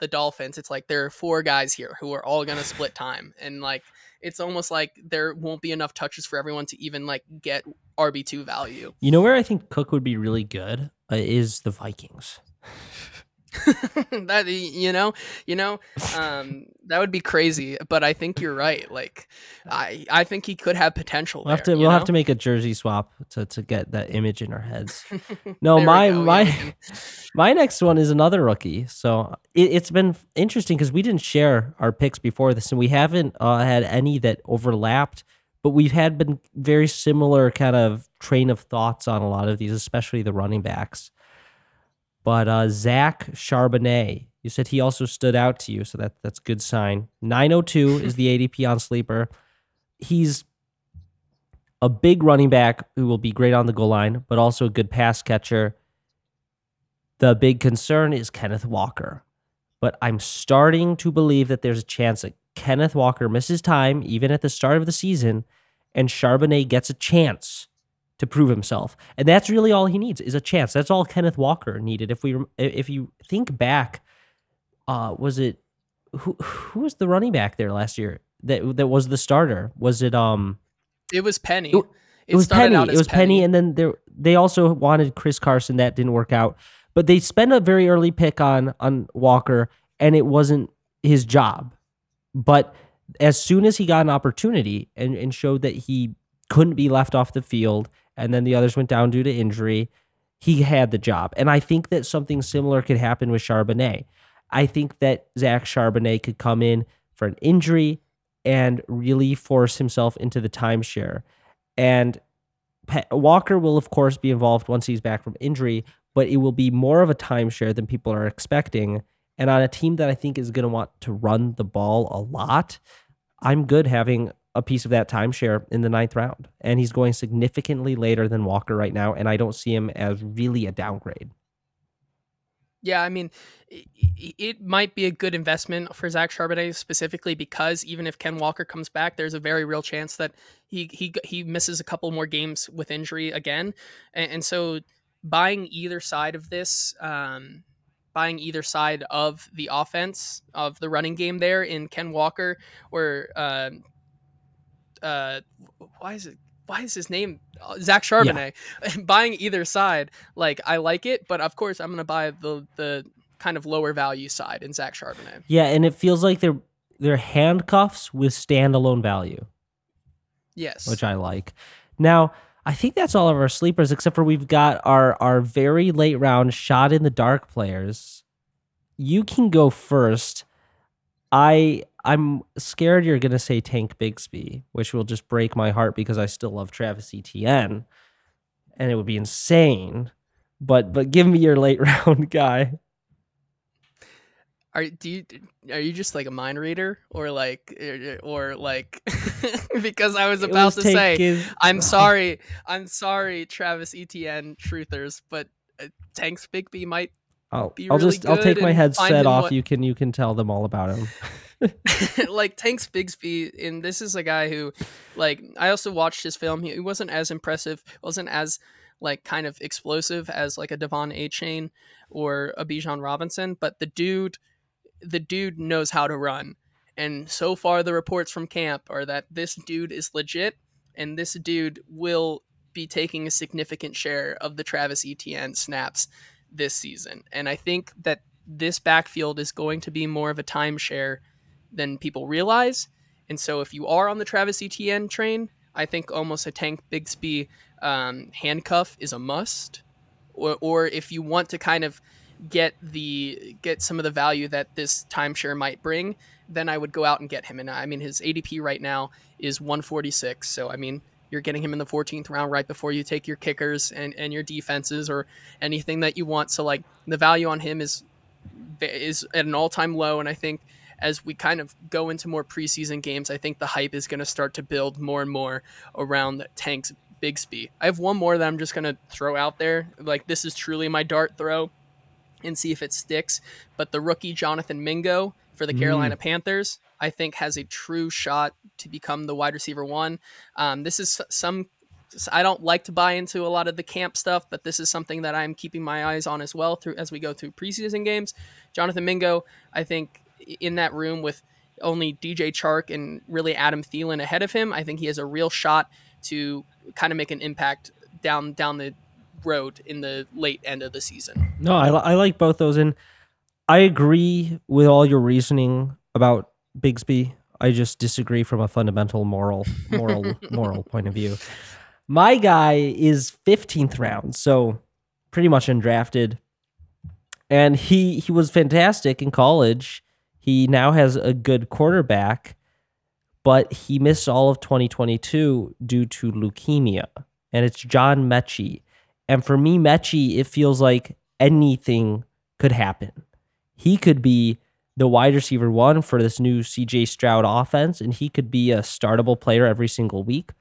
[SPEAKER 2] the Dolphins, it's like there are four guys here who are all gonna split time, and like it's almost like there won't be enough touches for everyone to even like get RB two value.
[SPEAKER 1] You know where I think Cook would be really good uh, is the Vikings. (laughs) (laughs)
[SPEAKER 2] that you know, you know, um, that would be crazy. But I think you're right. Like, I I think he could have potential.
[SPEAKER 1] We'll have to we'll have to make a jersey swap to, to get that image in our heads. (laughs) No, my go, my yeah. (laughs) my next one is another rookie. So it, has been interesting because we didn't share our picks before this, and we haven't uh, had any that overlapped. But we've had been very similar kind of train of thoughts on a lot of these, especially the running backs. But uh, Zach Charbonnet, you said he also stood out to you, so that that's good sign. 902 (laughs) is the ADP on Sleeper. He's a big running back who will be great on the goal line, but also a good pass catcher. The big concern is Kenneth Walker. But I'm starting to believe that there's a chance that Kenneth Walker misses time, even at the start of the season, and Charbonnet gets a chance to prove himself. And that's really all he needs is a chance. That's all Kenneth Walker needed. If we if you think back, uh, was it who who was the running back there last year that that was the starter? Was it um?
[SPEAKER 2] It was Penny.
[SPEAKER 1] It, it, it was Penny. It was Penny. Penny, and then there they also wanted Chris Carson. That didn't work out. But they spent a very early pick on on Walker, and it wasn't his job. But as soon as he got an opportunity and, and showed that he couldn't be left off the field and then the others went down due to injury. He had the job. And I think that something similar could happen with Charbonnet. I think that Zach Charbonnet could come in for an injury and really force himself into the timeshare. And Walker will, of course, be involved once he's back from injury, but it will be more of a timeshare than people are expecting. And on a team that I think is going to want to run the ball a lot, I'm good having a piece of that timeshare in the ninth round. And he's going significantly later than Walker right now. And I don't see him as really a downgrade.
[SPEAKER 2] Yeah, I mean, it might be a good investment for Zach Charbonnet specifically because even if Ken Walker comes back, there's a very real chance that he he he misses a couple more games with injury again, and, and so buying either side of this, um, buying either side of the offense of the running game there in Ken Walker or uh, uh, why is it why is his name uh, Zach Charbonnet? Yeah. (laughs) Buying either side, like I like it, but of course I'm gonna buy the the kind of lower value side in Zach Charbonnet.
[SPEAKER 1] Yeah, and it feels like they're they're handcuffs with standalone value.
[SPEAKER 2] Yes,
[SPEAKER 1] which I like. Now I think that's all of our sleepers, except for we've got our our very late round shot in the dark players. You can go first. I I'm scared you're gonna say Tank Bigsby, which will just break my heart because I still love Travis Etienne, and it would be insane. But but give me your late (laughs) round guy.
[SPEAKER 2] Are do you are you just like a mind reader or like or like (laughs) because I was about was to say I'm (laughs) sorry I'm sorry Travis Etienne truthers but uh, Tanks Bigsby might
[SPEAKER 1] I'll, I'll just I'll take my headset off. What... You can you can tell them all about him. (laughs)
[SPEAKER 2] like Tanks Bigsby, and this is a guy who, like, I also watched his film. He, wasn't as impressive, wasn't as like kind of explosive as like a De'Von Achane or a Bijan Robinson, but the dude, the dude knows how to run. And so far, the reports from camp are that this dude is legit, and this dude will be taking a significant share of the Travis Etienne snaps this season. And I think that this backfield is going to be more of a timeshare than people realize. And so if you are on the Travis Etienne train, I think almost a Tank Bigsby um, handcuff is a must. Or, or if you want to kind of get the get some of the value that this timeshare might bring, then I would go out and get him. And I mean, his ADP right now is 146. So I mean, you're getting him in the 14th round right before you take your kickers and, and your defenses or anything that you want. So like the value on him is is at an all time low, and I think as we kind of go into more preseason games, I think the hype is going to start to build more and more around Tank's Bigsby. I have one more that I'm just going to throw out there. Like this is truly my dart throw and see if it sticks. But the rookie Jonathan Mingo for the mm. Carolina Panthers, I think has a true shot to become the wide receiver one. Um, this is some. I don't like to buy into a lot of the camp stuff, but this is something that I'm keeping my eyes on as well through as we go through preseason games. Jonathan Mingo, I think in that room with only DJ Chark and really Adam Thielen ahead of him, I think he has a real shot to kind of make an impact down down the road in the late end of the season.
[SPEAKER 1] No, I, I like both those, and I agree with all your reasoning about Bigsby. I just disagree from a fundamental moral moral (laughs) moral point of view. My guy is 15th round, so pretty much undrafted. And he he was fantastic in college. He now has a good quarterback, but he missed all of 2022 due to leukemia. And it's John Metchie. And for me, Metchie, it feels like anything could happen. He could be the wide receiver one for this new CJ Stroud offense, and he could be a startable player every single week,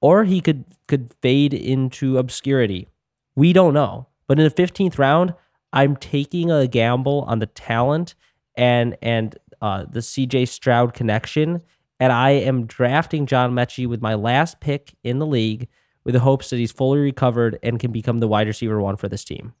[SPEAKER 1] or he could could fade into obscurity. We don't know. But in the 15th round, I'm taking a gamble on the talent and and uh, the CJ Stroud connection. And I am drafting John Metchie with my last pick in the league with the hopes that he's fully recovered and can become the wide receiver one for this team.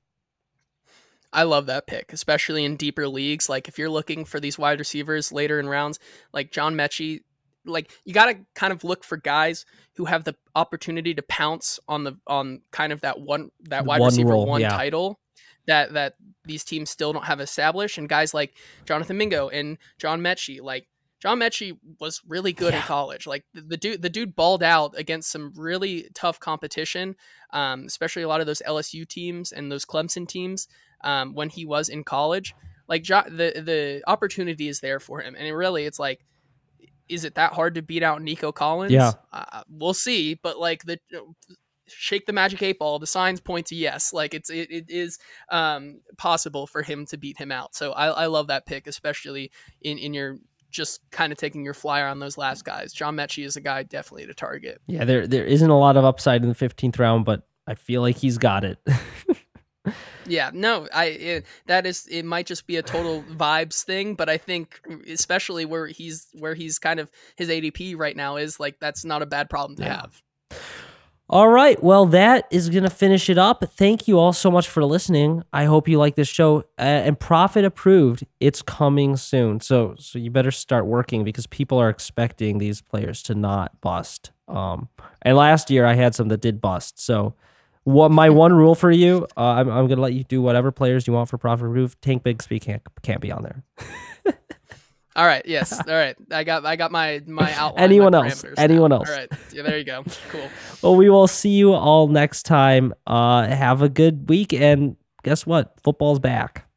[SPEAKER 2] I love that pick, especially in deeper leagues. Like if you're looking for these wide receivers later in rounds, like John Metchie, like you got to kind of look for guys who have the opportunity to pounce on the on kind of that one that wide one receiver role, one yeah. title that that these teams still don't have established. And guys like Jonathan Mingo and John Metchie, like John Metchie was really good yeah. in college. Like the, the, dude, the dude balled out against some really tough competition, um, especially a lot of those LSU teams and those Clemson teams um, when he was in college. Like the the opportunity is there for him, and it really it's like, is it that hard to beat out Nico Collins?
[SPEAKER 1] Yeah,
[SPEAKER 2] uh, we'll see. But like the shake the magic eight ball the signs point to yes like it's it, it is um, possible for him to beat him out so I, I love that pick especially in in your just kind of taking your flyer on those last guys. John Metchie is a guy definitely to target.
[SPEAKER 1] Yeah, there there isn't a lot of upside in the 15th round, but I feel like he's got it. (laughs)
[SPEAKER 2] Yeah, no, I it, that is it might just be a total vibes thing, but I think especially where he's where he's kind of his ADP right now is like that's not a bad problem to
[SPEAKER 1] Yeah.
[SPEAKER 2] have.
[SPEAKER 1] All right. Well, that is going to finish it up. Thank you all so much for listening. I hope you like this show. Uh, and ProFFet approved. It's coming soon. So so you better start working because people are expecting these players to not bust. Um and last year I had some that did bust. So what my one rule for you, uh, I'm I'm going to let you do whatever players you want for ProFFet approved. Tank Bigsby can't can't be on there. (laughs)
[SPEAKER 2] All right, yes, all right. (laughs) I got I got my my (laughs) outline.
[SPEAKER 1] Anyone
[SPEAKER 2] my
[SPEAKER 1] else? Anyone
[SPEAKER 2] now.
[SPEAKER 1] else?
[SPEAKER 2] All right, yeah, there you go. (laughs) Cool.
[SPEAKER 1] Well, we will see you all next time. Uh have a good week and guess what? Football's back.